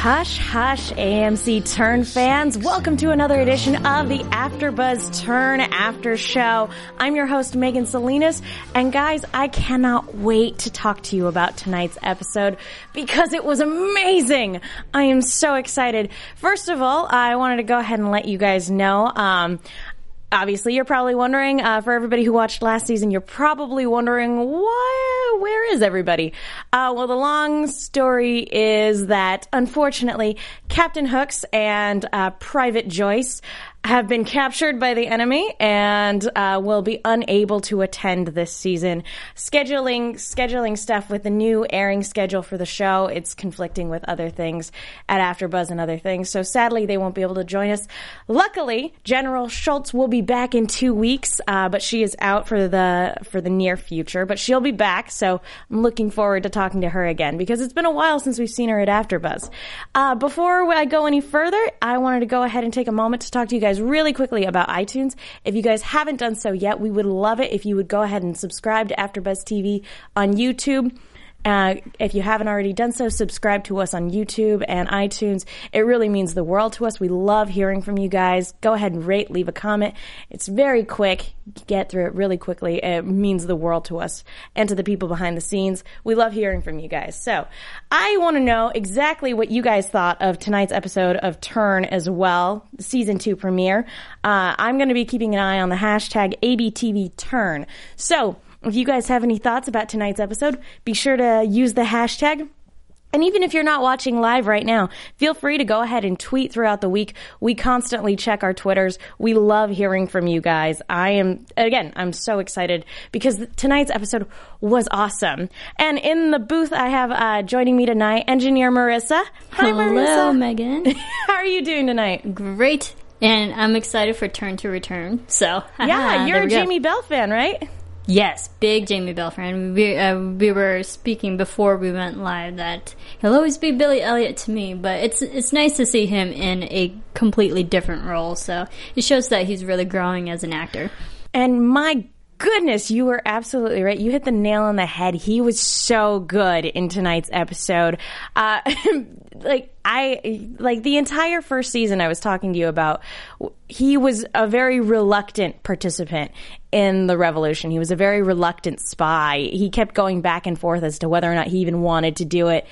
Hush, hush, AMC Turn fans. Welcome to another edition of the AfterBuzz Turn After Show. I'm your host, Megan Salinas. And guys, I cannot wait to talk to you about tonight's episode because it was amazing. I am so excited. First of all, I wanted to go ahead and let you guys know, um, obviously you're probably wondering uh, for everybody who watched last season you're probably wondering why where is everybody? Uh, well the long story is that unfortunately captain hooks and uh, private joyce have been captured by the enemy and uh, will be unable to attend this season. Scheduling scheduling stuff with the new airing schedule for the show, it's conflicting with other things at AfterBuzz and other things. So sadly, they won't be able to join us. Luckily, General Schultz will be back in two weeks, uh, but she is out for the for the near future. But she'll be back, so I'm looking forward to talking to her again because it's been a while since we've seen her at AfterBuzz. Uh, before I go any further, I wanted to go ahead and take a moment to talk to you guys really quickly about iTunes. If you guys haven't done so yet, we would love it if you would go ahead and subscribe to AfterBuzz TV on YouTube. Uh, if you haven't already done so, subscribe to us on YouTube and iTunes. It really means the world to us. We love hearing from you guys. Go ahead and rate, leave a comment. It's very quick. Get through it really quickly. It means the world to us and to the people behind the scenes. We love hearing from you guys. So I want to know exactly what you guys thought of tonight's episode of Turn as well, season two premiere. Uh, I'm going to be keeping an eye on the hashtag ABTV Turn. So, if you guys have any thoughts about tonight's episode, be sure to use the hashtag. And even if you're not watching live right now, feel free to go ahead and tweet throughout the week. We constantly check our Twitters. We love hearing from you guys. I am, again, I'm so excited because tonight's episode was awesome. And in the booth, I have uh, joining me tonight, engineer Marissa. Hi, Hello, Marissa. Megan. How are you doing tonight? Great. And I'm excited for Turn to Return. So, Yeah, you're a we go. Jamie Bell fan, right? Yes, big Jamie Bell fan. We, uh, we were speaking before we went live that he'll always be Billy Elliot to me, but it's it's nice to see him in a completely different role. So it shows that he's really growing as an actor. And my goodness, you were absolutely right. You hit the nail on the head. He was so good in tonight's episode. Uh, like I like the entire first season I was talking to you about. He was a very reluctant participant in the revolution. He was a very reluctant spy. He kept going back and forth as to whether or not he even wanted to do it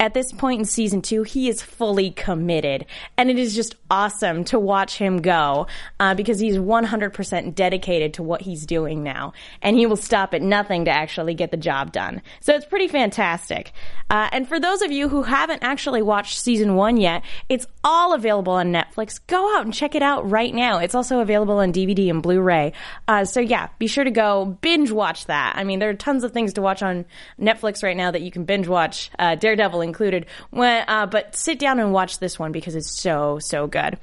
at this point in season two, he is fully committed. And it is just awesome to watch him go uh, because he's 100% dedicated to what he's doing now. And he will stop at nothing to actually get the job done. So it's pretty fantastic. Uh, and for those of you who haven't actually watched season one yet, it's all available on Netflix. Go out and check it out right now. It's also available on DVD and Blu ray. Uh, so yeah, be sure to go binge watch that. I mean, there are tons of things to watch on Netflix right now that you can binge watch, uh, Daredevil included. When, uh, but sit down and watch this one because it's so, so good.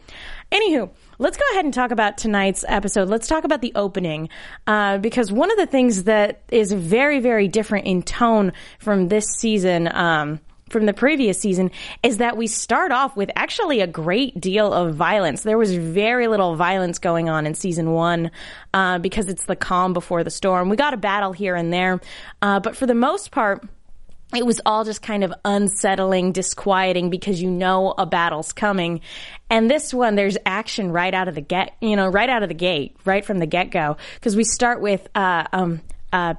Anywho, let's go ahead and talk about tonight's episode. Let's talk about the opening, uh, because one of the things that is very, very different in tone from this season, um, from the previous season is that we start off with actually a great deal of violence. There was very little violence going on in season one uh, because it's the calm before the storm. We got a battle here and there, uh, but for the most part, it was all just kind of unsettling, disquieting because you know a battle's coming. And this one, there's action right out of the get, you know, right out of the gate, right from the get go. Because we start with, uh, um, uh,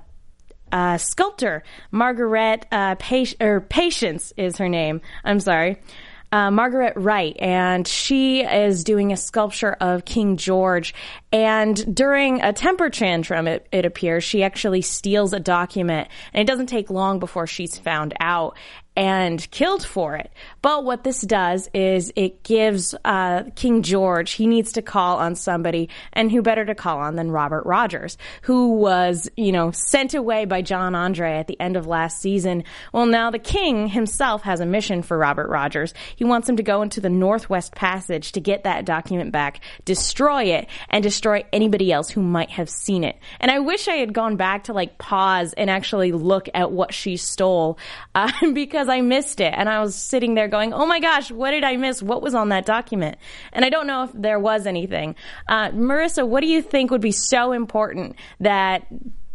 uh, sculptor Margaret uh, Pat- Patience is her name. I'm sorry. Uh, Margaret Wright, and she is doing a sculpture of King George. And during a temper tantrum, it, it appears, she actually steals a document, and it doesn't take long before she's found out. And killed for it. But what this does is it gives uh, King George, he needs to call on somebody, and who better to call on than Robert Rogers, who was, you know, sent away by John Andre at the end of last season. Well, now the king himself has a mission for Robert Rogers. He wants him to go into the Northwest Passage to get that document back, destroy it, and destroy anybody else who might have seen it. And I wish I had gone back to like pause and actually look at what she stole uh, because I missed it. And I was sitting there going, oh my gosh, what did I miss? What was on that document? And I don't know if there was anything. Uh, Marissa, what do you think would be so important that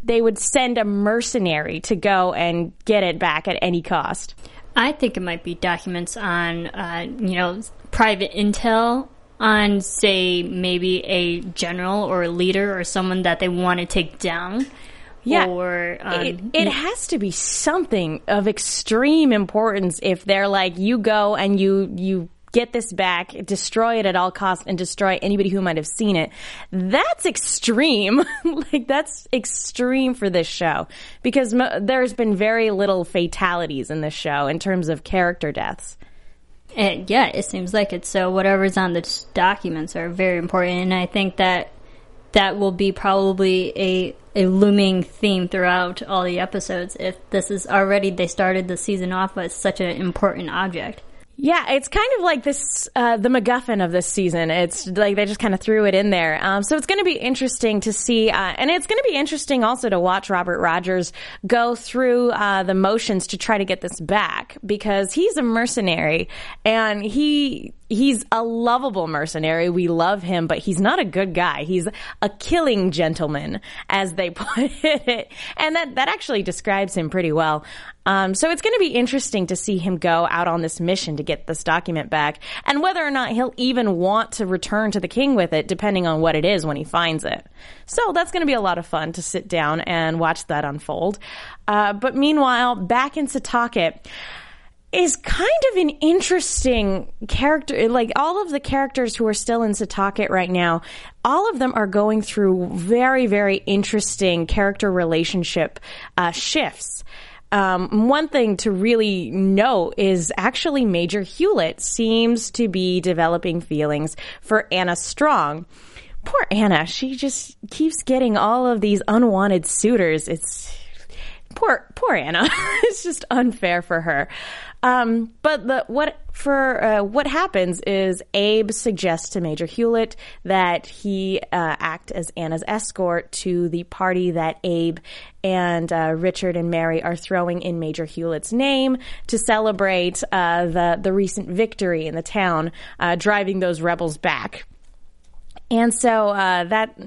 they would send a mercenary to go and get it back at any cost? I think it might be documents on, uh, you know, private intel on, say, maybe a general or a leader or someone that they want to take down. Yeah. Or um, it, it has to be something of extreme importance if they're like, you go and you, you get this back, destroy it at all costs, and destroy anybody who might have seen it. That's extreme. like, that's extreme for this show because mo- there's been very little fatalities in this show in terms of character deaths. And yeah, it seems like it. So whatever's on the documents are very important, and I think that that will be probably a a looming theme throughout all the episodes. If this is already they started the season off with such an important object. Yeah, it's kind of like this, uh, the MacGuffin of this season. It's like they just kind of threw it in there. Um, so it's going to be interesting to see, uh, and it's going to be interesting also to watch Robert Rogers go through uh, the motions to try to get this back because he's a mercenary and he he's a lovable mercenary. We love him, but he's not a good guy. He's a killing gentleman, as they put it. And that, that actually describes him pretty well. Um, so it's going to be interesting to see him go out on this mission to get this document back and whether or not he'll even want to return to the king with it, depending on what it is when he finds it. So that's going to be a lot of fun to sit down and watch that unfold. Uh, but meanwhile, back in Setauket, is kind of an interesting character. Like all of the characters who are still in Setauket right now, all of them are going through very, very interesting character relationship uh, shifts. Um, one thing to really note is actually Major Hewlett seems to be developing feelings for Anna Strong. Poor Anna, she just keeps getting all of these unwanted suitors. It's poor poor Anna. it's just unfair for her. Um, but the what for uh, what happens is Abe suggests to Major Hewlett that he uh, act as Anna's escort to the party that Abe and uh, Richard and Mary are throwing in Major Hewlett's name to celebrate uh, the the recent victory in the town, uh, driving those rebels back. And so uh, that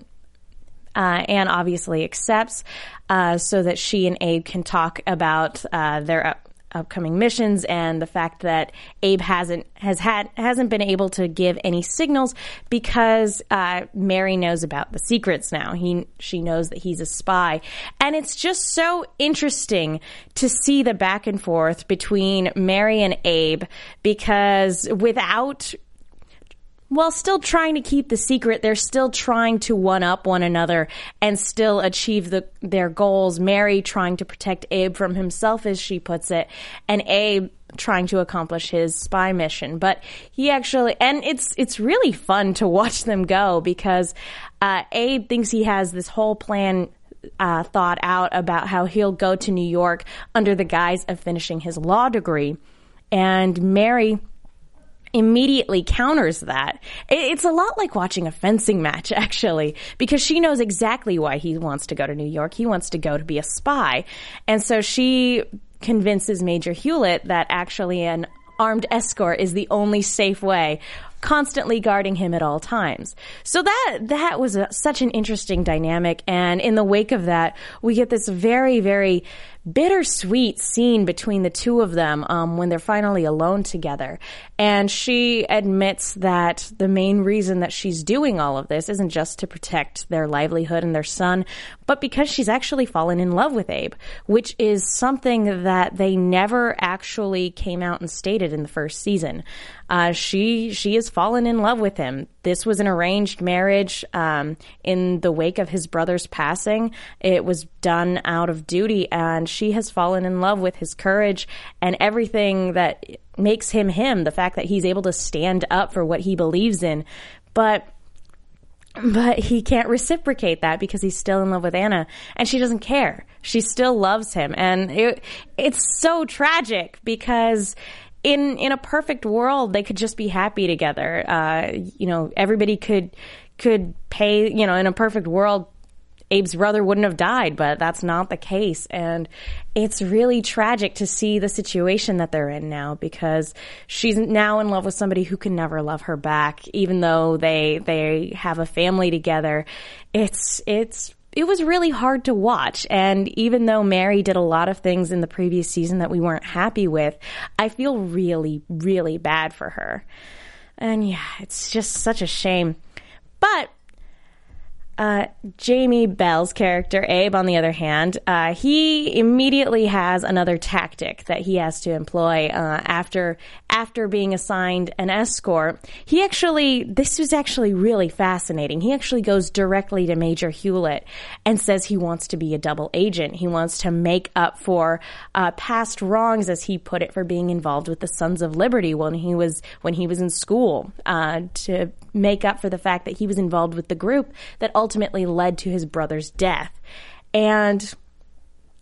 uh, Anne obviously accepts uh, so that she and Abe can talk about uh, their upcoming missions and the fact that Abe hasn't has had hasn't been able to give any signals because uh, Mary knows about the secrets now. He she knows that he's a spy, and it's just so interesting to see the back and forth between Mary and Abe because without while still trying to keep the secret, they're still trying to one up one another and still achieve the, their goals. Mary trying to protect Abe from himself, as she puts it, and Abe trying to accomplish his spy mission. But he actually, and it's it's really fun to watch them go because uh, Abe thinks he has this whole plan uh, thought out about how he'll go to New York under the guise of finishing his law degree, and Mary immediately counters that. It's a lot like watching a fencing match, actually, because she knows exactly why he wants to go to New York. He wants to go to be a spy. And so she convinces Major Hewlett that actually an armed escort is the only safe way constantly guarding him at all times. So that that was a, such an interesting dynamic and in the wake of that we get this very very bittersweet scene between the two of them um, when they're finally alone together. And she admits that the main reason that she's doing all of this isn't just to protect their livelihood and their son, but because she's actually fallen in love with Abe, which is something that they never actually came out and stated in the first season. Uh, she she has fallen in love with him. This was an arranged marriage um, in the wake of his brother's passing. It was done out of duty, and she has fallen in love with his courage and everything that makes him him. The fact that he's able to stand up for what he believes in, but but he can't reciprocate that because he's still in love with Anna and she doesn't care. She still loves him and it, it's so tragic because in in a perfect world they could just be happy together. Uh, you know, everybody could could pay, you know, in a perfect world Abe's brother wouldn't have died, but that's not the case. And it's really tragic to see the situation that they're in now because she's now in love with somebody who can never love her back, even though they, they have a family together. It's, it's, it was really hard to watch. And even though Mary did a lot of things in the previous season that we weren't happy with, I feel really, really bad for her. And yeah, it's just such a shame. But uh, Jamie Bell's character, Abe, on the other hand, uh, he immediately has another tactic that he has to employ uh, after after being assigned an escort. He actually, this was actually really fascinating. He actually goes directly to Major Hewlett and says he wants to be a double agent. He wants to make up for uh, past wrongs, as he put it, for being involved with the Sons of Liberty when he was when he was in school uh, to make up for the fact that he was involved with the group that ultimately led to his brother's death. And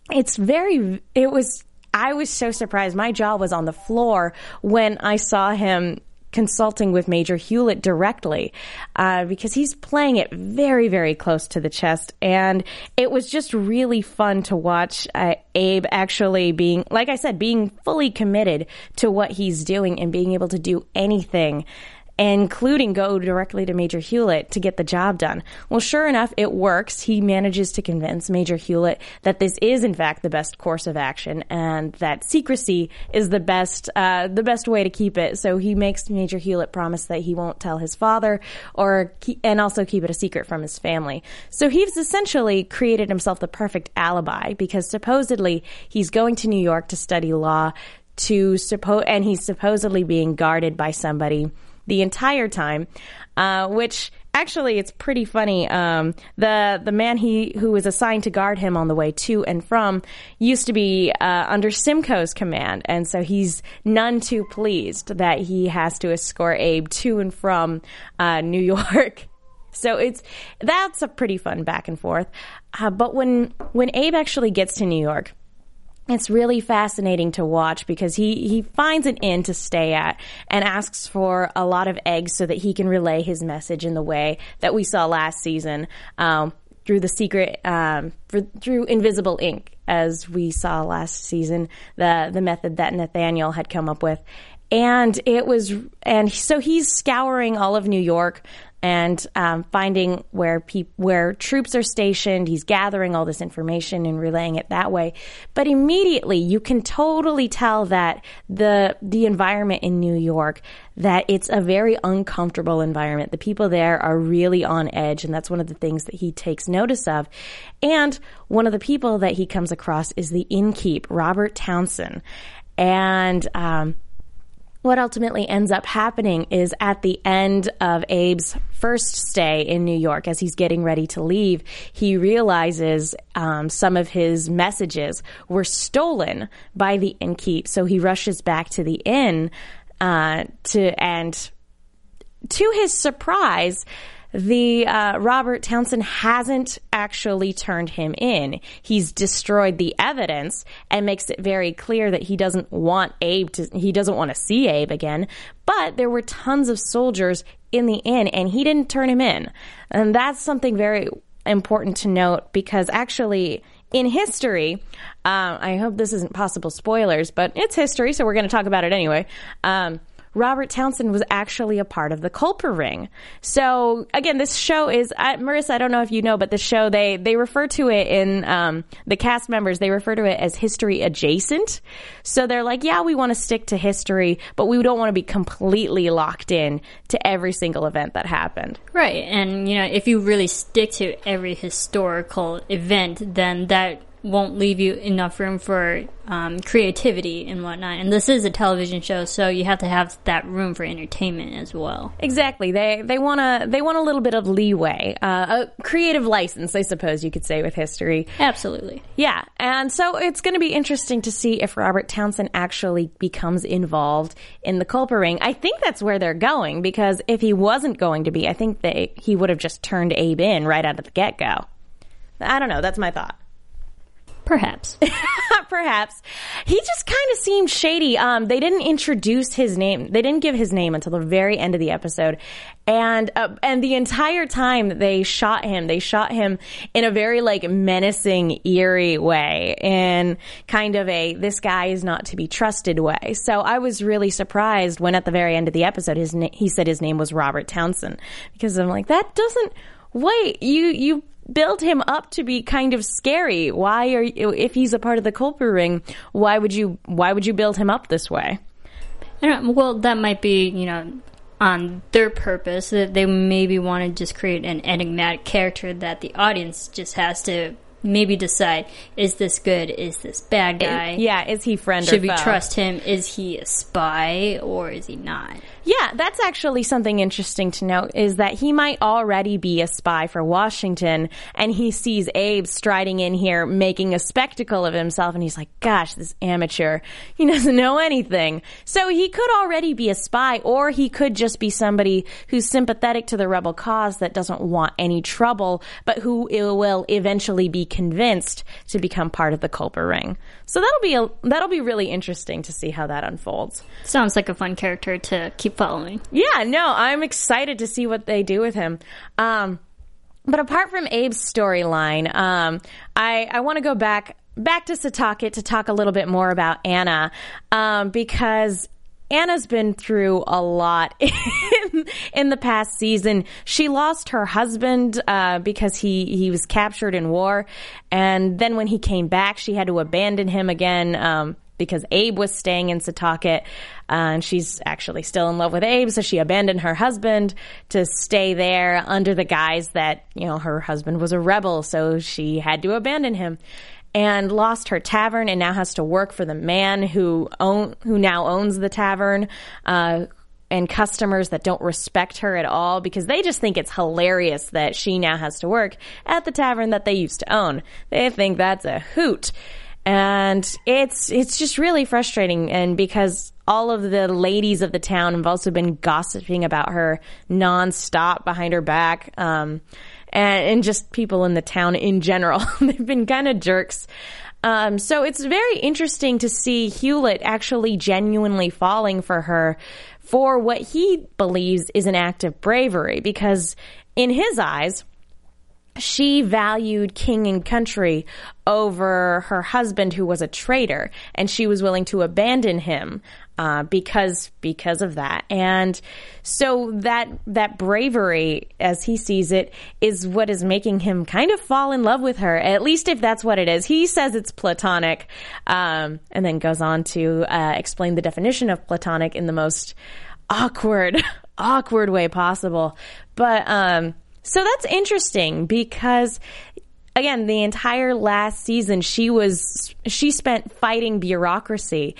it's very, it was, I was so surprised. My jaw was on the floor when I saw him consulting with Major Hewlett directly uh, because he's playing it very, very close to the chest. And it was just really fun to watch uh, Abe actually being, like I said, being fully committed to what he's doing and being able to do anything including go directly to Major Hewlett to get the job done. Well, sure enough, it works. He manages to convince Major Hewlett that this is in fact the best course of action and that secrecy is the best, uh, the best way to keep it. So he makes Major Hewlett promise that he won't tell his father or, and also keep it a secret from his family. So he's essentially created himself the perfect alibi because supposedly he's going to New York to study law to suppose, and he's supposedly being guarded by somebody the entire time, uh, which actually it's pretty funny. Um, the the man he who was assigned to guard him on the way to and from used to be uh, under Simcoe's command, and so he's none too pleased that he has to escort Abe to and from uh, New York. So it's that's a pretty fun back and forth. Uh, but when when Abe actually gets to New York it's really fascinating to watch because he, he finds an inn to stay at and asks for a lot of eggs so that he can relay his message in the way that we saw last season um, through the secret um, for, through invisible ink as we saw last season the the method that Nathaniel had come up with. And it was and so he's scouring all of New York and um, finding where pe- where troops are stationed. He's gathering all this information and relaying it that way. But immediately, you can totally tell that the the environment in New York that it's a very uncomfortable environment. The people there are really on edge, and that's one of the things that he takes notice of. And one of the people that he comes across is the innkeep, Robert Townsend, and um, what ultimately ends up happening is at the end of Abe's first stay in New York, as he's getting ready to leave, he realizes um, some of his messages were stolen by the innkeep. So he rushes back to the inn uh, to and to his surprise, the uh, Robert Townsend hasn't actually turned him in. He's destroyed the evidence and makes it very clear that he doesn't want Abe to. He doesn't want to see Abe again. But there were tons of soldiers in the inn, and he didn't turn him in. And that's something very important to note because actually in history, uh, I hope this isn't possible spoilers, but it's history, so we're going to talk about it anyway. Um, Robert Townsend was actually a part of the Culper Ring. So again, this show is Marissa. I don't know if you know, but the show they they refer to it in um, the cast members. They refer to it as history adjacent. So they're like, yeah, we want to stick to history, but we don't want to be completely locked in to every single event that happened. Right, and you know, if you really stick to every historical event, then that won't leave you enough room for um, creativity and whatnot. And this is a television show, so you have to have that room for entertainment as well. Exactly. They they want to they want a little bit of leeway, uh, a creative license, I suppose you could say, with history. Absolutely. Yeah, and so it's going to be interesting to see if Robert Townsend actually becomes involved in the Culper ring. I think that's where they're going because if he wasn't going to be, I think they he would have just turned Abe in right out of the get go. I don't know. That's my thought. Perhaps. Perhaps. He just kind of seemed shady. Um, they didn't introduce his name. They didn't give his name until the very end of the episode. And, uh, and the entire time they shot him, they shot him in a very like menacing, eerie way in kind of a, this guy is not to be trusted way. So I was really surprised when at the very end of the episode, his na- he said his name was Robert Townsend because I'm like, that doesn't, wait, you, you build him up to be kind of scary. Why are you, if he's a part of the Culper ring, why would you why would you build him up this way? I don't, well, that might be you know on their purpose that they maybe want to just create an enigmatic character that the audience just has to maybe decide is this good is this bad guy yeah is he friend should we foe? trust him is he a spy or is he not Yeah, that's actually something interesting to note is that he might already be a spy for Washington and he sees Abe striding in here making a spectacle of himself and he's like, gosh, this amateur, he doesn't know anything. So he could already be a spy or he could just be somebody who's sympathetic to the rebel cause that doesn't want any trouble, but who will eventually be convinced to become part of the Culper ring. So that'll be a, that'll be really interesting to see how that unfolds. sounds like a fun character to keep following Yeah, no, I'm excited to see what they do with him. Um, but apart from Abe's storyline, um, I, I want to go back back to Setauket to talk a little bit more about Anna, um, because Anna's been through a lot in, in the past season. She lost her husband uh, because he he was captured in war, and then when he came back, she had to abandon him again. Um, because Abe was staying in Setauket, uh, and she's actually still in love with Abe, so she abandoned her husband to stay there under the guise that, you know, her husband was a rebel, so she had to abandon him. And lost her tavern and now has to work for the man who own, who now owns the tavern, uh, and customers that don't respect her at all because they just think it's hilarious that she now has to work at the tavern that they used to own. They think that's a hoot and it's it's just really frustrating. And because all of the ladies of the town have also been gossiping about her nonstop behind her back um, and, and just people in the town in general. They've been kind of jerks. Um, so it's very interesting to see Hewlett actually genuinely falling for her for what he believes is an act of bravery. Because in his eyes she valued king and country over her husband who was a traitor and she was willing to abandon him uh, because because of that. And so that that bravery as he sees it is what is making him kind of fall in love with her at least if that's what it is. He says it's platonic um, and then goes on to uh, explain the definition of platonic in the most awkward awkward way possible. But um so that's interesting because again, the entire last season she was she spent fighting bureaucracy.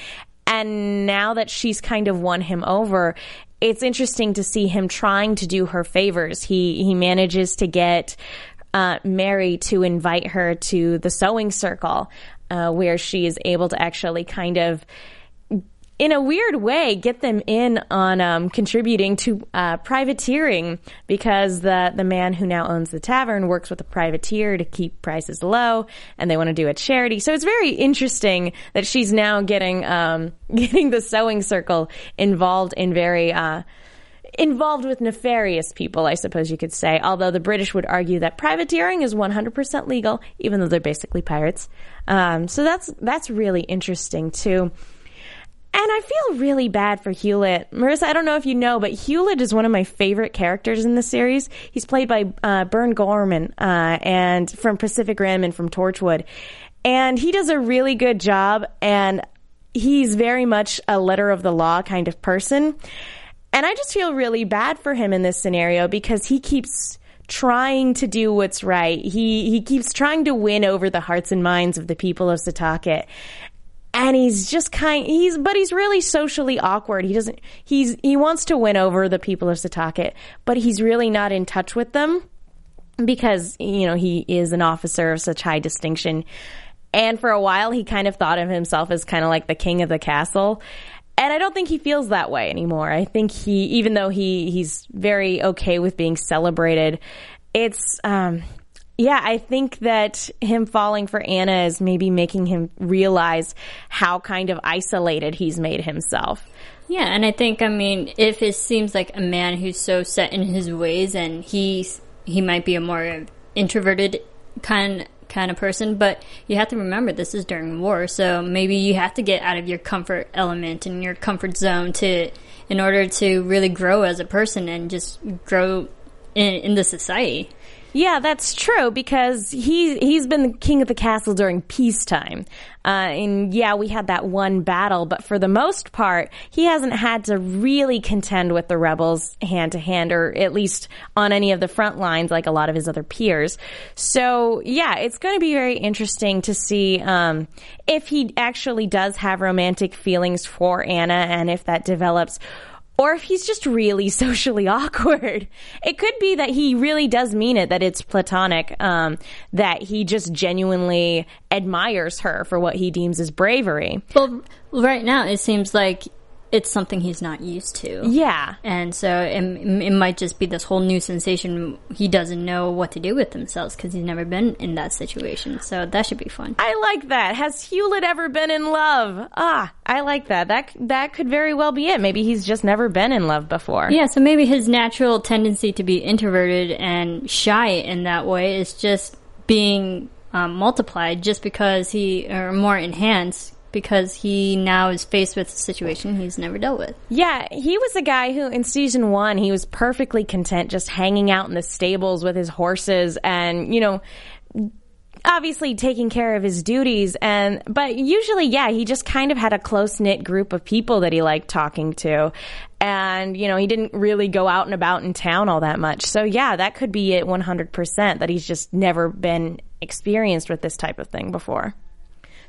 And now that she's kind of won him over, it's interesting to see him trying to do her favors. He he manages to get uh, Mary to invite her to the sewing circle, uh, where she is able to actually kind of in a weird way, get them in on um, contributing to uh, privateering because the the man who now owns the tavern works with a privateer to keep prices low, and they want to do a charity. So it's very interesting that she's now getting um, getting the sewing circle involved in very. Uh, Involved with nefarious people, I suppose you could say. Although the British would argue that privateering is 100% legal, even though they're basically pirates. Um, so that's that's really interesting too. And I feel really bad for Hewlett. Marissa, I don't know if you know, but Hewlett is one of my favorite characters in the series. He's played by uh, Burn Gorman, uh, and from Pacific Rim and from Torchwood. And he does a really good job, and he's very much a letter of the law kind of person. And I just feel really bad for him in this scenario because he keeps trying to do what's right. He he keeps trying to win over the hearts and minds of the people of Setauket. And he's just kind he's but he's really socially awkward. He doesn't he's he wants to win over the people of Setauket, but he's really not in touch with them because you know he is an officer of such high distinction. And for a while he kind of thought of himself as kind of like the king of the castle. And I don't think he feels that way anymore. I think he, even though he, he's very okay with being celebrated, it's, um, yeah, I think that him falling for Anna is maybe making him realize how kind of isolated he's made himself. Yeah, and I think, I mean, if it seems like a man who's so set in his ways and he's, he might be a more introverted kind kind of person, but you have to remember this is during war, so maybe you have to get out of your comfort element and your comfort zone to in order to really grow as a person and just grow in, in the society. Yeah, that's true because he he's been the king of the castle during peacetime. Uh, and yeah, we had that one battle, but for the most part, he hasn't had to really contend with the rebels hand to hand, or at least on any of the front lines like a lot of his other peers. So yeah, it's going to be very interesting to see um, if he actually does have romantic feelings for Anna, and if that develops or if he's just really socially awkward. It could be that he really does mean it, that it's platonic, um, that he just genuinely admires her for what he deems as bravery. Well, right now it seems like it's something he's not used to. Yeah. And so it, it might just be this whole new sensation. He doesn't know what to do with himself because he's never been in that situation. So that should be fun. I like that. Has Hewlett ever been in love? Ah, I like that. That that could very well be it. Maybe he's just never been in love before. Yeah, so maybe his natural tendency to be introverted and shy in that way is just being um, multiplied just because he or more enhanced because he now is faced with a situation he's never dealt with. Yeah, he was a guy who in season one, he was perfectly content just hanging out in the stables with his horses and, you know, obviously taking care of his duties and but usually yeah he just kind of had a close knit group of people that he liked talking to. And you know he didn't really go out and about in town all that much. So yeah that could be it 100% that he's just never been experienced with this type of thing before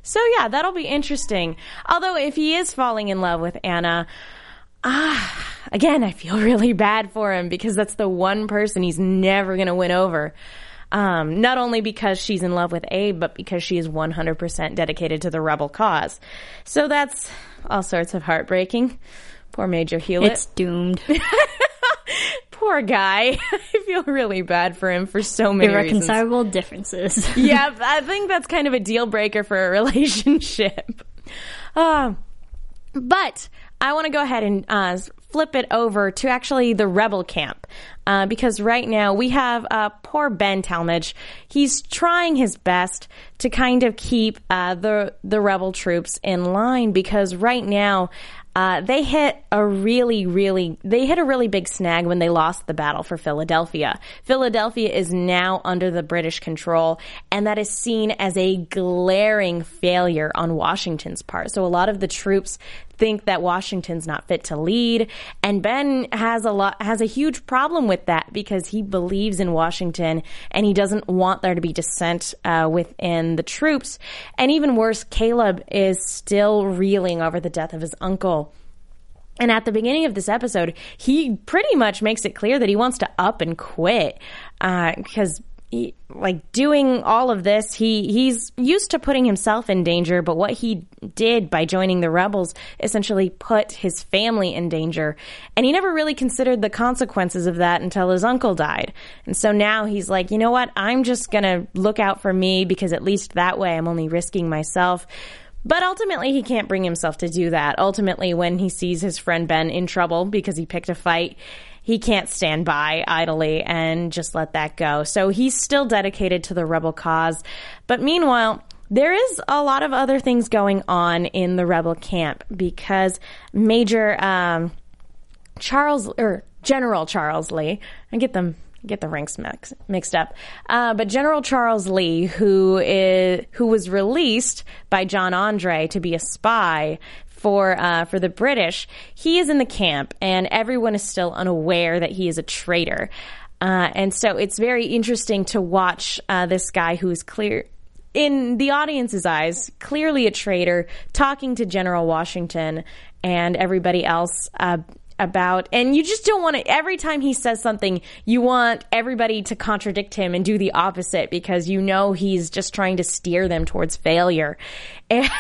so yeah, that'll be interesting. Although if he is falling in love with Anna, ah, again, I feel really bad for him because that's the one person he's never going to win over. Um, not only because she's in love with Abe, but because she is 100% dedicated to the rebel cause. So that's all sorts of heartbreaking. Poor Major Hewlett. It's doomed. Poor guy. I feel really bad for him for so many irreconcilable reasons. differences. yeah, I think that's kind of a deal breaker for a relationship. Uh, but I want to go ahead and uh, flip it over to actually the rebel camp. Uh, because right now we have uh, poor Ben Tallmadge. He's trying his best to kind of keep uh, the the rebel troops in line because right now uh, they hit a really, really, they hit a really big snag when they lost the battle for Philadelphia. Philadelphia is now under the British control, and that is seen as a glaring failure on Washington's part. So a lot of the troops think that Washington's not fit to lead, and Ben has a lot, has a huge problem with that because he believes in Washington and he doesn't want there to be dissent uh, within the troops. And even worse, Caleb is still reeling over the death of his uncle. And at the beginning of this episode, he pretty much makes it clear that he wants to up and quit uh, because. Like doing all of this, he he's used to putting himself in danger, but what he did by joining the rebels essentially put his family in danger, and he never really considered the consequences of that until his uncle died. And so now he's like, you know what? I'm just gonna look out for me because at least that way I'm only risking myself. But ultimately, he can't bring himself to do that. Ultimately, when he sees his friend Ben in trouble because he picked a fight, he can't stand by idly and just let that go. So he's still dedicated to the rebel cause. But meanwhile, there is a lot of other things going on in the rebel camp because Major um, Charles or General Charles Lee, I get them get the ranks mix, mixed up. Uh, but General Charles Lee, who is who was released by John Andre to be a spy for uh, for the British, he is in the camp, and everyone is still unaware that he is a traitor. Uh, and so it's very interesting to watch uh, this guy who's clear in the audience's eyes, clearly a traitor, talking to General Washington and everybody else uh, about, and you just don't want to, every time he says something, you want everybody to contradict him and do the opposite because you know he's just trying to steer them towards failure.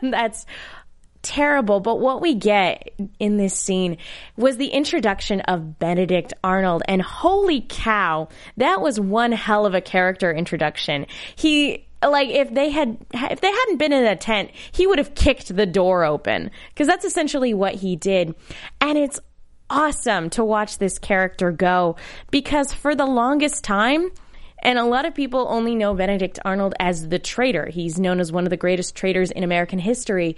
And that's terrible. But what we get in this scene was the introduction of Benedict Arnold. And holy cow, that was one hell of a character introduction. He, like if they had if they hadn't been in a tent he would have kicked the door open because that's essentially what he did and it's awesome to watch this character go because for the longest time and a lot of people only know Benedict Arnold as the traitor. He's known as one of the greatest traitors in American history.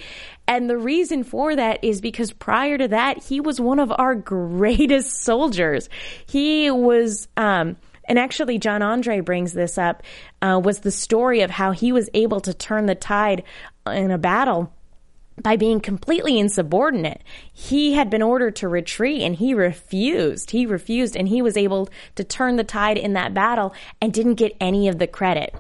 And the reason for that is because prior to that, he was one of our greatest soldiers. He was, um, and actually, John Andre brings this up, uh, was the story of how he was able to turn the tide in a battle by being completely insubordinate. He had been ordered to retreat and he refused. He refused and he was able to turn the tide in that battle and didn't get any of the credit.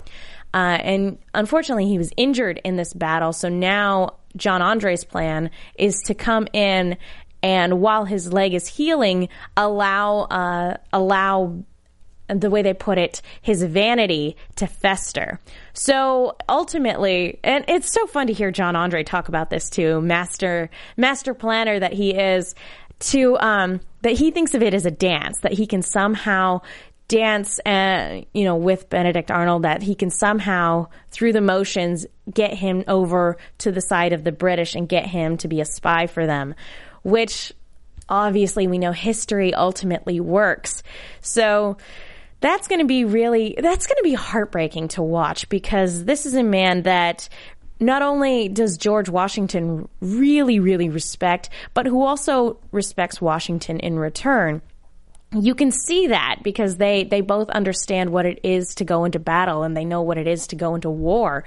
Uh, and unfortunately, he was injured in this battle. So now John Andre's plan is to come in and while his leg is healing, allow uh, allow the way they put it, his vanity to fester. So ultimately, and it's so fun to hear John Andre talk about this too, master master planner that he is, to um, that he thinks of it as a dance that he can somehow dance, uh, you know, with Benedict Arnold that he can somehow through the motions get him over to the side of the British and get him to be a spy for them, which obviously we know history ultimately works. So that's going to be really that's going to be heartbreaking to watch because this is a man that not only does George Washington really really respect but who also respects Washington in return you can see that because they they both understand what it is to go into battle and they know what it is to go into war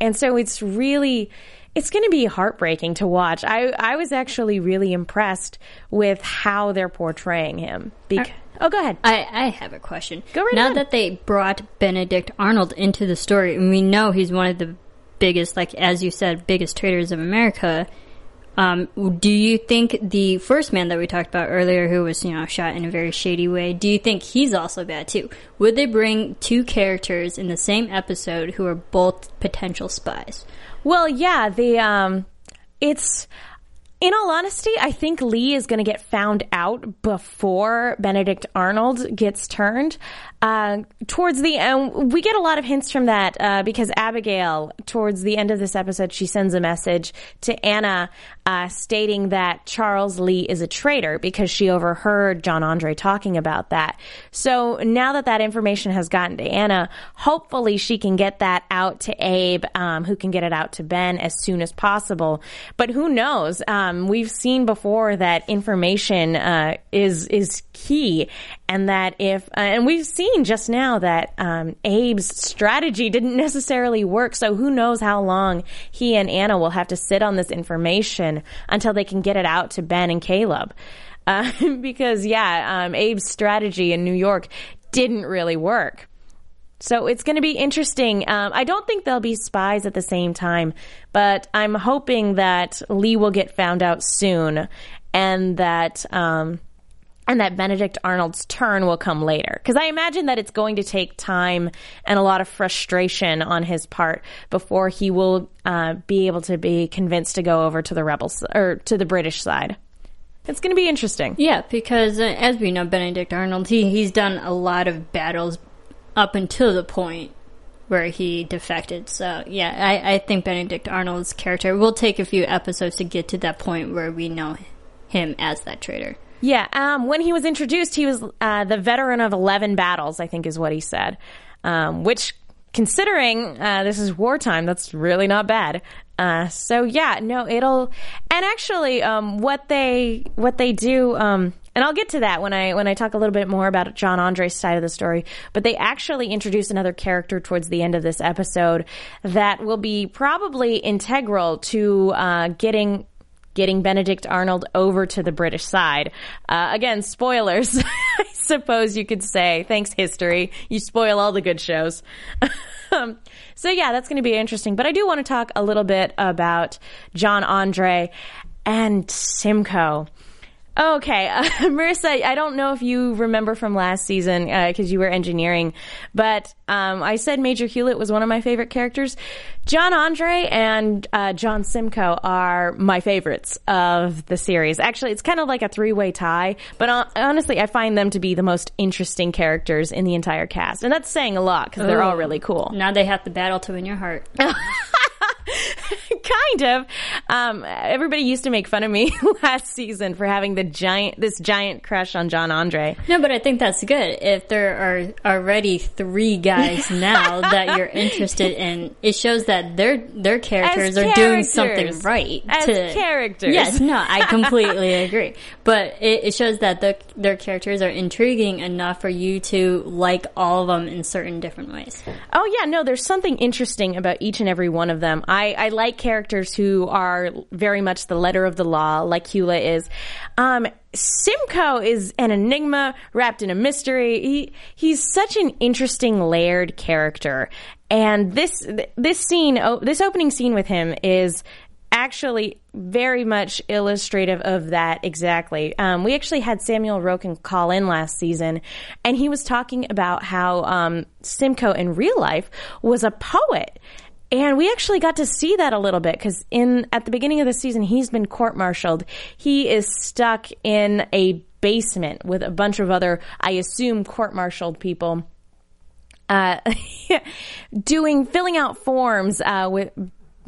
and so it's really it's going to be heartbreaking to watch. I I was actually really impressed with how they're portraying him. Because, oh, go ahead. I, I have a question. Go right now that they brought Benedict Arnold into the story, and we know he's one of the biggest, like as you said, biggest traitors of America. Um, do you think the first man that we talked about earlier, who was you know shot in a very shady way, do you think he's also bad too? Would they bring two characters in the same episode who are both potential spies? Well, yeah, the um, it's in all honesty, I think Lee is going to get found out before Benedict Arnold gets turned. Uh, towards the end, we get a lot of hints from that uh, because Abigail, towards the end of this episode, she sends a message to Anna uh, stating that Charles Lee is a traitor because she overheard John Andre talking about that. So now that that information has gotten to Anna, hopefully she can get that out to Abe, um, who can get it out to Ben as soon as possible. But who knows? Um, we've seen before that information uh, is is key, and that if uh, and we've seen just now that um, Abe's strategy didn't necessarily work. So who knows how long he and Anna will have to sit on this information until they can get it out to Ben and Caleb. Uh, because yeah, um, Abe's strategy in New York didn't really work. So it's going to be interesting. Um, I don't think they'll be spies at the same time, but I'm hoping that Lee will get found out soon, and that um, and that Benedict Arnold's turn will come later. Because I imagine that it's going to take time and a lot of frustration on his part before he will uh, be able to be convinced to go over to the rebels or to the British side. It's going to be interesting. Yeah, because uh, as we know, Benedict Arnold, he, he's done a lot of battles up until the point where he defected. So, yeah, I, I think Benedict Arnold's character will take a few episodes to get to that point where we know him as that traitor. Yeah, um, when he was introduced, he was uh, the veteran of 11 battles, I think is what he said. Um, which, considering uh, this is wartime, that's really not bad. Uh, so yeah, no, it'll. And actually, um, what they what they do, um, and I'll get to that when I when I talk a little bit more about John Andre's side of the story. But they actually introduce another character towards the end of this episode that will be probably integral to uh, getting getting Benedict Arnold over to the British side. Uh, again, spoilers, I suppose you could say. Thanks, history. You spoil all the good shows. um, so yeah, that's going to be interesting. But I do want to talk a little bit about John Andre and Simcoe. Okay, uh, Marissa, I don't know if you remember from last season because uh, you were engineering, but um, I said Major Hewlett was one of my favorite characters. John Andre and uh, John Simcoe are my favorites of the series. Actually, it's kind of like a three-way tie, but uh, honestly, I find them to be the most interesting characters in the entire cast, and that's saying a lot because they're all really cool. Now they have the battle to win your heart. kind of. Um, everybody used to make fun of me last season for having the giant, this giant crush on John Andre. No, but I think that's good. If there are already three guys now that you're interested in, it shows that their their characters As are doing something right. As to, characters. Yes, no, I completely agree. But it, it shows that the, their characters are intriguing enough for you to like all of them in certain different ways. Oh yeah, no, there's something interesting about each and every one of them. I, I like characters who are very much the letter of the law, like Hewlett is. Um, Simcoe is an enigma wrapped in a mystery. He he's such an interesting layered character, and this this scene, this opening scene with him is actually very much illustrative of that exactly. Um, we actually had Samuel Roukin call in last season, and he was talking about how um, Simcoe in real life was a poet. And we actually got to see that a little bit because in at the beginning of the season, he's been court-martialed. He is stuck in a basement with a bunch of other, I assume, court-martialed people. Uh, doing filling out forms uh, with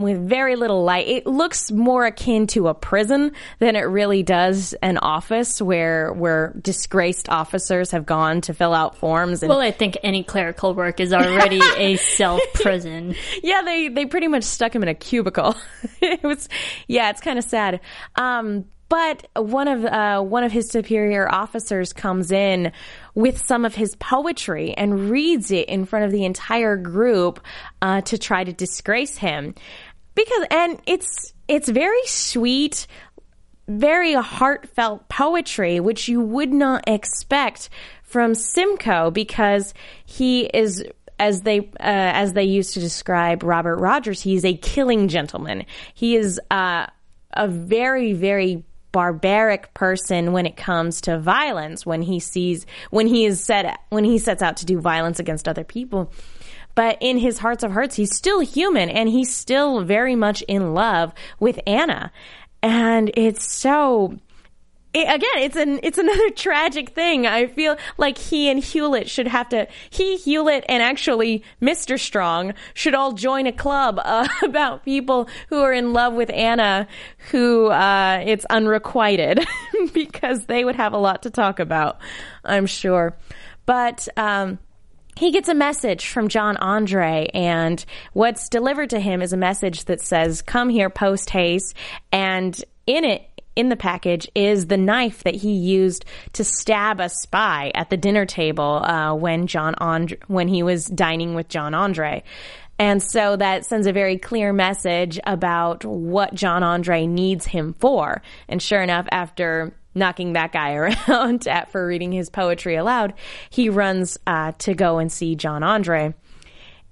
with very little light. It looks more akin to a prison than it really does an office where where disgraced officers have gone to fill out forms. well, I think any clerical work is already a self prison. yeah, they they pretty much stuck him in a cubicle. it was yeah, it's kind of sad. Um, but one of uh, one of his superior officers comes in with some of his poetry and reads it in front of the entire group uh, to try to disgrace him because and it's it's very sweet very heartfelt poetry which you would not expect from Simcoe because he is as they uh, as they used to describe Robert Rogers he's a killing gentleman. He is uh, a very very barbaric person when it comes to violence when he sees when he is set when he sets out to do violence against other people but in his hearts of hearts, he's still human and he's still very much in love with Anna. And it's so, it, again, it's an it's another tragic thing. I feel like he and Hewlett should have to. He, Hewlett, and actually Mr. Strong should all join a club uh, about people who are in love with Anna, who uh, it's unrequited, because they would have a lot to talk about. I'm sure, but. Um, he gets a message from John Andre, and what's delivered to him is a message that says, Come here post haste. And in it, in the package is the knife that he used to stab a spy at the dinner table uh, when John Andre, when he was dining with John Andre. And so that sends a very clear message about what John Andre needs him for. And sure enough, after knocking that guy around at, for reading his poetry aloud, he runs uh, to go and see John Andre.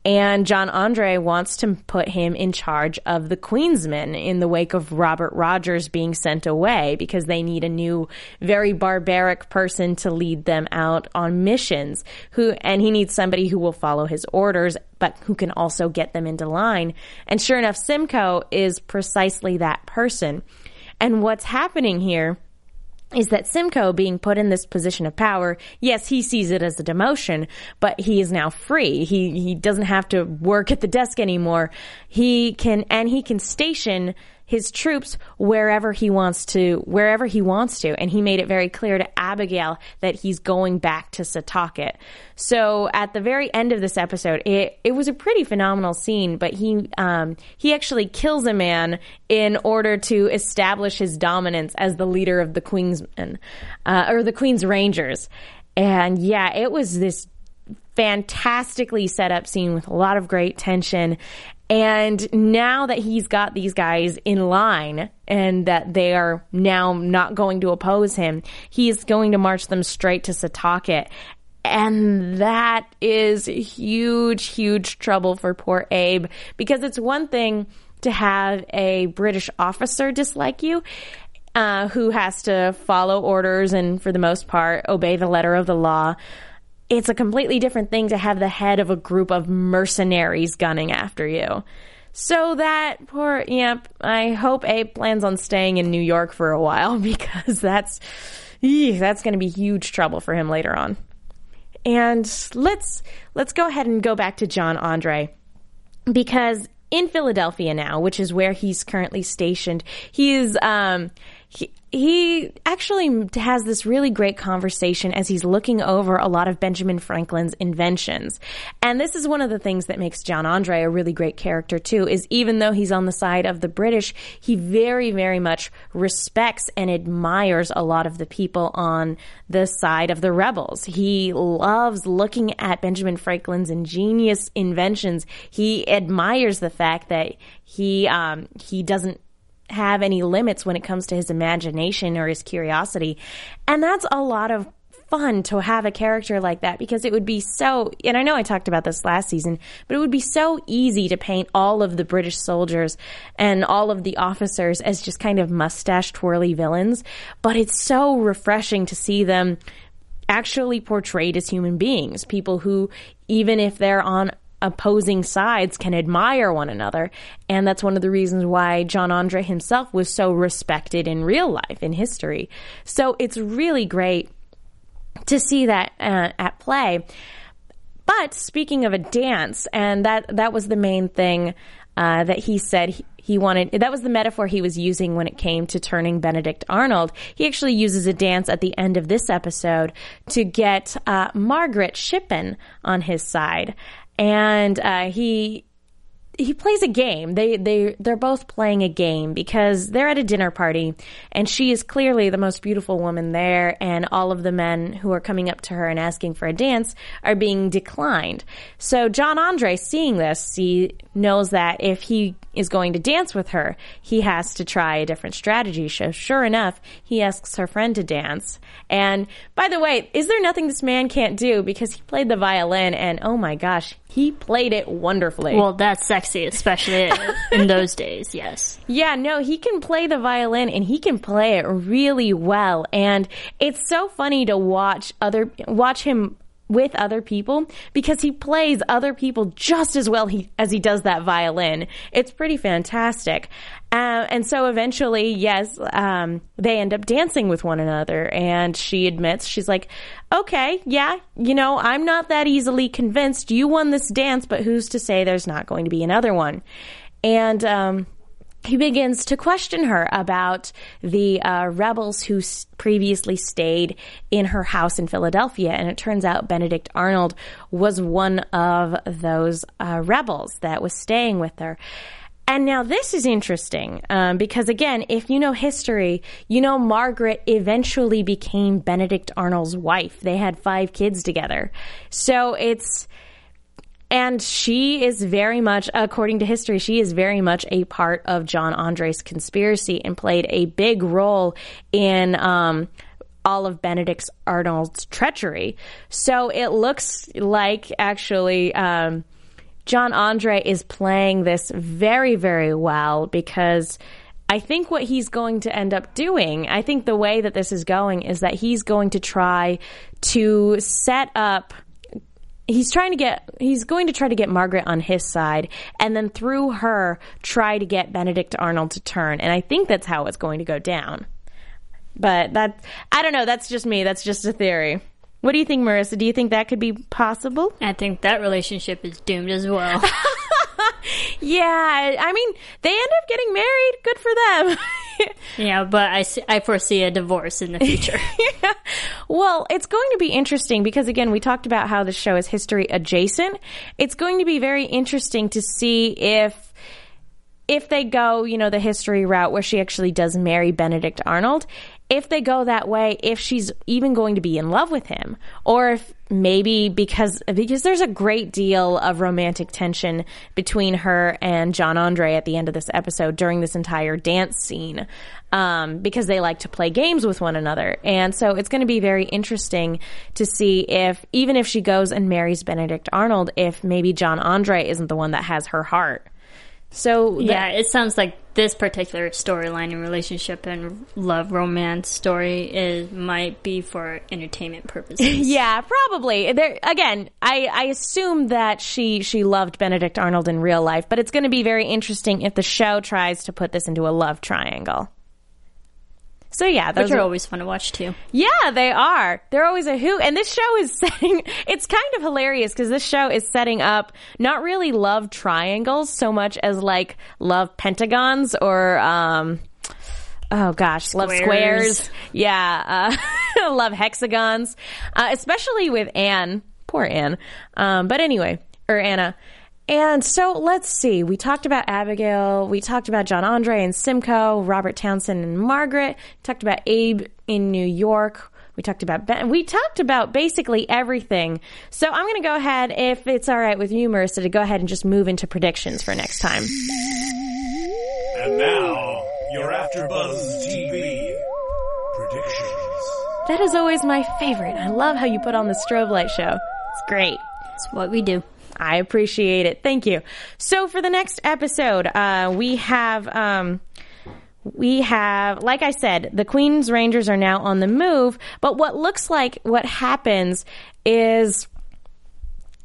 And John Andre wants to put him in charge of the Queensmen in the wake of Robert Rogers being sent away because they need a new, very barbaric person to lead them out on missions. Who and he needs somebody who will follow his orders, but who can also get them into line. And sure enough, Simcoe is precisely that person. And what's happening here? Is that Simcoe being put in this position of power, yes, he sees it as a demotion, but he is now free. He he doesn't have to work at the desk anymore. He can and he can station his troops wherever he wants to, wherever he wants to. And he made it very clear to Abigail that he's going back to Setauket. So at the very end of this episode, it, it was a pretty phenomenal scene, but he, um, he actually kills a man in order to establish his dominance as the leader of the Queensmen, uh, or the Queen's Rangers. And yeah, it was this fantastically set up scene with a lot of great tension. And now that he's got these guys in line and that they are now not going to oppose him, he is going to march them straight to Setauket. And that is huge, huge trouble for poor Abe because it's one thing to have a British officer dislike you. Uh, who has to follow orders and, for the most part, obey the letter of the law it's a completely different thing to have the head of a group of mercenaries gunning after you. So that poor, yep, I hope Abe plans on staying in New York for a while because that's, that's going to be huge trouble for him later on. And let's, let's go ahead and go back to John Andre because in Philadelphia now, which is where he's currently stationed, he is, um, he, actually has this really great conversation as he's looking over a lot of Benjamin Franklin's inventions. And this is one of the things that makes John Andre a really great character too, is even though he's on the side of the British, he very, very much respects and admires a lot of the people on the side of the rebels. He loves looking at Benjamin Franklin's ingenious inventions. He admires the fact that he, um, he doesn't have any limits when it comes to his imagination or his curiosity. And that's a lot of fun to have a character like that because it would be so, and I know I talked about this last season, but it would be so easy to paint all of the British soldiers and all of the officers as just kind of mustache twirly villains. But it's so refreshing to see them actually portrayed as human beings, people who, even if they're on opposing sides can admire one another. And that's one of the reasons why John Andre himself was so respected in real life, in history. So it's really great to see that uh, at play. But speaking of a dance, and that, that was the main thing uh, that he said he, he wanted that was the metaphor he was using when it came to turning Benedict Arnold. He actually uses a dance at the end of this episode to get uh, Margaret Shippen on his side and uh, he he plays a game. They they they're both playing a game because they're at a dinner party and she is clearly the most beautiful woman there and all of the men who are coming up to her and asking for a dance are being declined. So John Andre seeing this, he knows that if he is going to dance with her, he has to try a different strategy. So sure enough, he asks her friend to dance. And by the way, is there nothing this man can't do because he played the violin and oh my gosh, he played it wonderfully. Well, that's sexy, especially in those days, yes. Yeah, no, he can play the violin and he can play it really well. And it's so funny to watch other, watch him with other people because he plays other people just as well he, as he does that violin. It's pretty fantastic. Uh, and so eventually, yes, um, they end up dancing with one another. And she admits, she's like, okay, yeah, you know, I'm not that easily convinced. You won this dance, but who's to say there's not going to be another one? And, um, he begins to question her about the uh, rebels who s- previously stayed in her house in Philadelphia. And it turns out Benedict Arnold was one of those uh, rebels that was staying with her. And now this is interesting um, because, again, if you know history, you know Margaret eventually became Benedict Arnold's wife. They had five kids together. So it's and she is very much, according to history, she is very much a part of John Andre's conspiracy and played a big role in um, all of Benedict Arnold's treachery. So it looks like actually. Um, John Andre is playing this very, very well because I think what he's going to end up doing, I think the way that this is going is that he's going to try to set up he's trying to get he's going to try to get Margaret on his side and then through her try to get Benedict Arnold to turn and I think that's how it's going to go down. But that I don't know, that's just me, that's just a theory. What do you think, Marissa? Do you think that could be possible? I think that relationship is doomed as well. yeah, I mean, they end up getting married. Good for them. yeah, but I, I foresee a divorce in the future. yeah. Well, it's going to be interesting because, again, we talked about how the show is history adjacent. It's going to be very interesting to see if if they go, you know, the history route where she actually does marry Benedict Arnold, if they go that way, if she's even going to be in love with him, or if maybe because because there's a great deal of romantic tension between her and John Andre at the end of this episode during this entire dance scene, um, because they like to play games with one another, and so it's going to be very interesting to see if even if she goes and marries Benedict Arnold, if maybe John Andre isn't the one that has her heart. So yeah, it sounds like this particular storyline and relationship and love romance story is might be for entertainment purposes. yeah, probably. There again, I, I assume that she she loved Benedict Arnold in real life, but it's going to be very interesting if the show tries to put this into a love triangle. So yeah, those are, are always fun to watch too. Yeah, they are. They're always a hoot. And this show is setting, it's kind of hilarious because this show is setting up not really love triangles so much as like love pentagons or, um, oh gosh, squares. love squares. Yeah, uh, love hexagons, uh, especially with Anne. Poor Anne. Um, but anyway, or Anna. And so let's see. We talked about Abigail. We talked about John Andre and Simcoe, Robert Townsend and Margaret. We talked about Abe in New York. We talked about ben. We talked about basically everything. So I'm going to go ahead, if it's all right with you, Marissa, to go ahead and just move into predictions for next time. And now, you're after AfterBuzz TV predictions. That is always my favorite. I love how you put on the strobe light show. It's great. It's what we do. I appreciate it. Thank you. So for the next episode, uh, we have. Um, we have, like I said, the Queen's Rangers are now on the move, but what looks like what happens is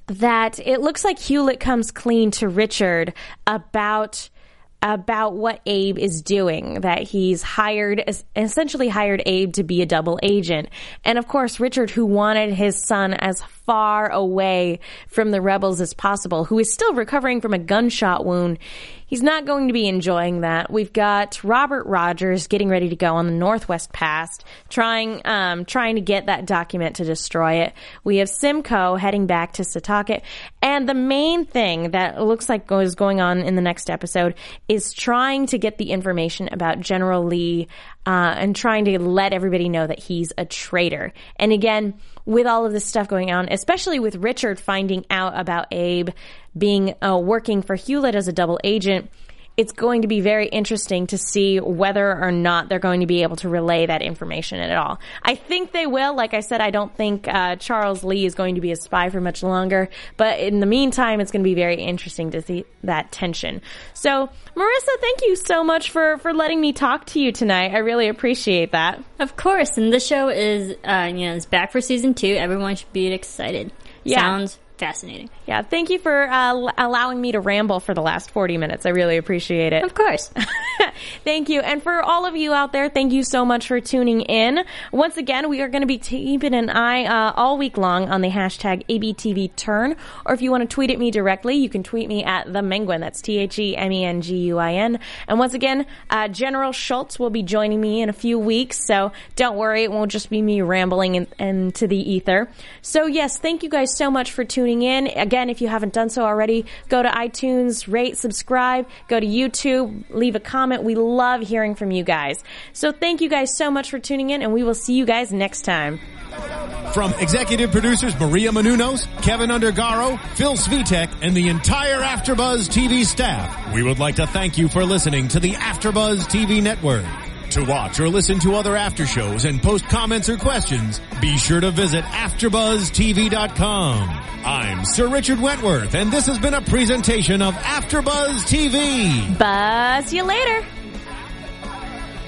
that it looks like Hewlett comes clean to Richard about about what Abe is doing, that he's hired, essentially hired Abe to be a double agent. And of course, Richard, who wanted his son as far away from the rebels as possible, who is still recovering from a gunshot wound, he's not going to be enjoying that. We've got Robert Rogers getting ready to go on the Northwest Pass, trying um, trying to get that document to destroy it. We have Simcoe heading back to Setauket, and the main thing that looks like is going on in the next episode is trying to get the information about General Lee uh, and trying to let everybody know that he's a traitor. And again, with all of this stuff going on, especially with Richard finding out about Abe being uh, working for Hewlett as a double agent, it's going to be very interesting to see whether or not they're going to be able to relay that information at all. I think they will. Like I said, I don't think uh, Charles Lee is going to be a spy for much longer. But in the meantime, it's going to be very interesting to see that tension. So, Marissa, thank you so much for for letting me talk to you tonight. I really appreciate that. Of course, and the show is uh, you know is back for season two. Everyone should be excited. Yeah. Sounds fascinating. Yeah, thank you for uh, allowing me to ramble for the last 40 minutes. I really appreciate it. Of course. thank you. And for all of you out there, thank you so much for tuning in. Once again, we are going to be keeping an eye uh, all week long on the hashtag ABTVTurn. Or if you want to tweet at me directly, you can tweet me at the Menguin. That's T H E M E N G U I N. And once again, uh, General Schultz will be joining me in a few weeks. So don't worry, it won't just be me rambling in, into the ether. So yes, thank you guys so much for tuning in. Again, if you haven't done so already, go to iTunes, rate, subscribe, go to YouTube, leave a comment. We love hearing from you guys. So thank you guys so much for tuning in, and we will see you guys next time. From executive producers Maria Menounos, Keven Undergaro, Phil Svitek, and the entire AfterBuzz TV staff, we would like to thank you for listening to the AfterBuzz TV network. To watch or listen to other after shows and post comments or questions, be sure to visit AfterBuzzTV.com. I'm Sir Richard Wentworth, and this has been a presentation of AfterBuzz TV. Buzz you later.